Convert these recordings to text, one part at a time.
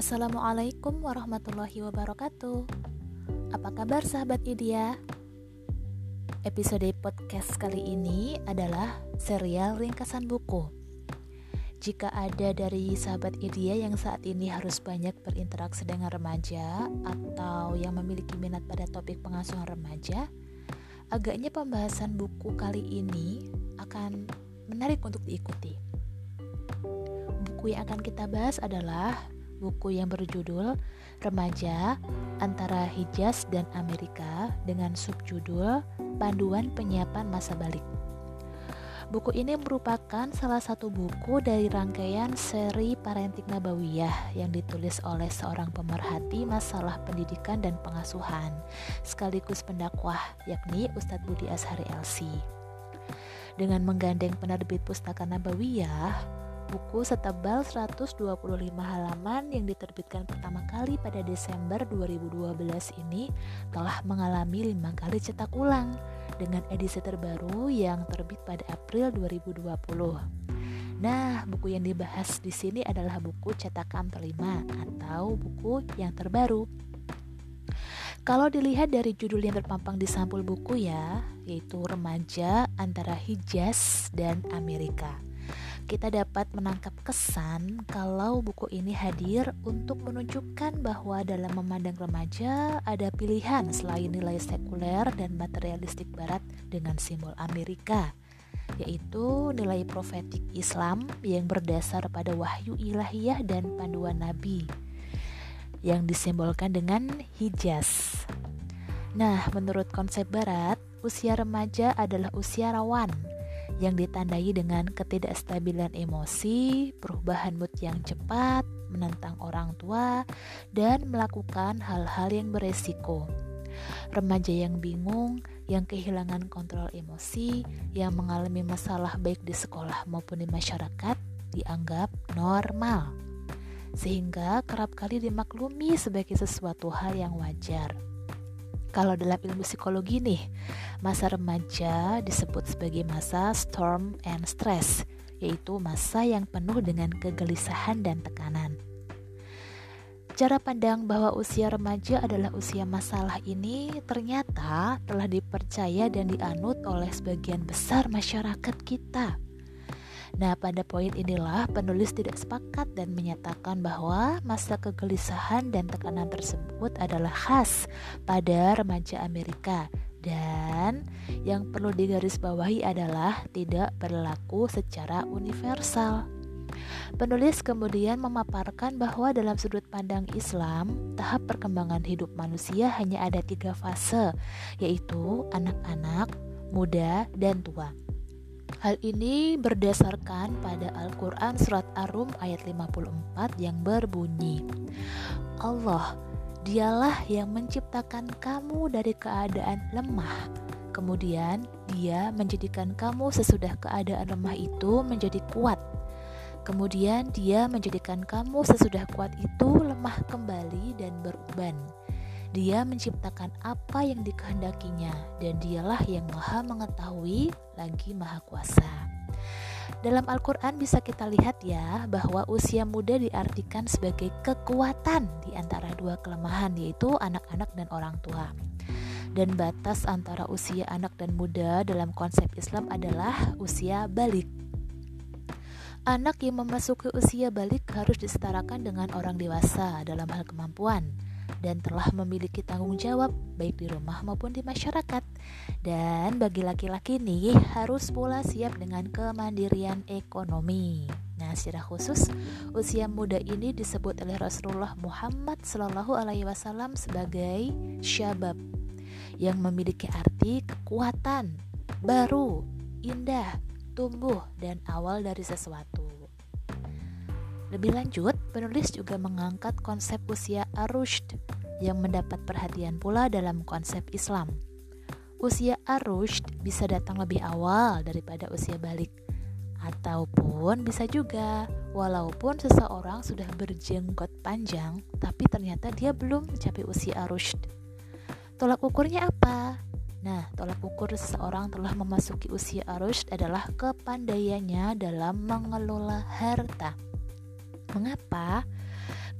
Assalamualaikum warahmatullahi wabarakatuh. Apa kabar sahabat Idia? Episode podcast kali ini adalah serial ringkasan buku. Jika ada dari sahabat Idia yang saat ini harus banyak berinteraksi dengan remaja Atau yang memiliki minat pada topik pengasuhan remaja Agaknya pembahasan buku kali ini akan menarik untuk diikuti. Buku yang akan kita bahas adalah buku yang berjudul Remaja Antara Hijaz dan Amerika dengan subjudul Panduan Penyiapan Masa Balik. Buku ini merupakan salah satu buku dari rangkaian seri Parenting Nabawiyah yang ditulis oleh seorang pemerhati masalah pendidikan dan pengasuhan sekaligus pendakwah yakni Ustadz Budi Ashari LC. Dengan menggandeng penerbit Pustaka Nabawiyah, buku setebal 125 halaman yang diterbitkan pertama kali pada Desember 2012 ini telah mengalami lima kali cetak ulang dengan edisi terbaru yang terbit pada April 2020. Nah, buku yang dibahas di sini adalah buku cetakan kelima atau buku yang terbaru. Kalau dilihat dari judul yang terpampang di sampul buku ya, yaitu Remaja Antara Hijaz dan Amerika kita dapat menangkap kesan kalau buku ini hadir untuk menunjukkan bahwa dalam memandang remaja ada pilihan selain nilai sekuler dan materialistik barat dengan simbol Amerika yaitu nilai profetik Islam yang berdasar pada wahyu ilahiyah dan panduan nabi yang disimbolkan dengan hijaz. Nah, menurut konsep barat, usia remaja adalah usia rawan yang ditandai dengan ketidakstabilan emosi, perubahan mood yang cepat, menentang orang tua, dan melakukan hal-hal yang beresiko. Remaja yang bingung, yang kehilangan kontrol emosi, yang mengalami masalah baik di sekolah maupun di masyarakat, dianggap normal, sehingga kerap kali dimaklumi sebagai sesuatu hal yang wajar. Kalau dalam ilmu psikologi nih, masa remaja disebut sebagai masa storm and stress, yaitu masa yang penuh dengan kegelisahan dan tekanan. Cara pandang bahwa usia remaja adalah usia masalah ini ternyata telah dipercaya dan dianut oleh sebagian besar masyarakat kita. Nah, pada poin inilah penulis tidak sepakat dan menyatakan bahwa masa kegelisahan dan tekanan tersebut adalah khas pada remaja Amerika dan yang perlu digarisbawahi adalah tidak berlaku secara universal. Penulis kemudian memaparkan bahwa dalam sudut pandang Islam, tahap perkembangan hidup manusia hanya ada tiga fase, yaitu anak-anak, muda, dan tua. Hal ini berdasarkan pada Al-Quran Surat Ar-Rum ayat 54 yang berbunyi Allah, dialah yang menciptakan kamu dari keadaan lemah. Kemudian dia menjadikan kamu sesudah keadaan lemah itu menjadi kuat. Kemudian dia menjadikan kamu sesudah kuat itu lemah kembali dan beruban dia menciptakan apa yang dikehendakinya dan dialah yang maha mengetahui lagi maha kuasa. Dalam Al-Quran bisa kita lihat ya bahwa usia muda diartikan sebagai kekuatan di antara dua kelemahan yaitu anak-anak dan orang tua. Dan batas antara usia anak dan muda dalam konsep Islam adalah usia balik. Anak yang memasuki usia balik harus disetarakan dengan orang dewasa dalam hal kemampuan dan telah memiliki tanggung jawab baik di rumah maupun di masyarakat. Dan bagi laki-laki nih harus pula siap dengan kemandirian ekonomi. Nah, secara khusus usia muda ini disebut oleh Rasulullah Muhammad Wasallam sebagai syabab yang memiliki arti kekuatan, baru, indah, tumbuh dan awal dari sesuatu. Lebih lanjut, penulis juga mengangkat konsep usia arushd yang mendapat perhatian pula dalam konsep Islam. Usia arushd bisa datang lebih awal daripada usia balik. Ataupun bisa juga, walaupun seseorang sudah berjenggot panjang, tapi ternyata dia belum mencapai usia arushd. Tolak ukurnya apa? Nah, tolak ukur seseorang telah memasuki usia arushd adalah kepandaiannya dalam mengelola harta. Mengapa?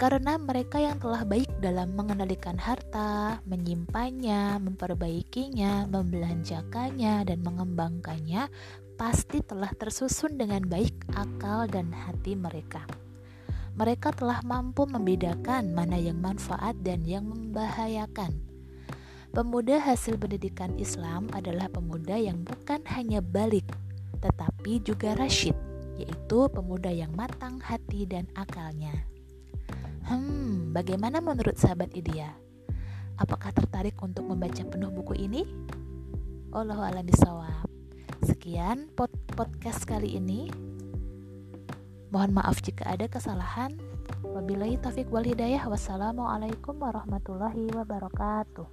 karena mereka yang telah baik dalam mengendalikan harta, menyimpannya, memperbaikinya, membelanjakannya, dan mengembangkannya, pasti telah tersusun dengan baik akal dan hati mereka. Mereka telah mampu membedakan mana yang manfaat dan yang membahayakan. Pemuda hasil pendidikan Islam adalah pemuda yang bukan hanya balik, tetapi juga rasyid, yaitu pemuda yang matang hati dan akalnya. Hmm, bagaimana menurut sahabat Idia? Apakah tertarik untuk membaca penuh buku ini? Allahu a'lam bishawab. Sekian pod podcast kali ini. Mohon maaf jika ada kesalahan. Wabillahi taufik wal hidayah. Wassalamualaikum warahmatullahi wabarakatuh.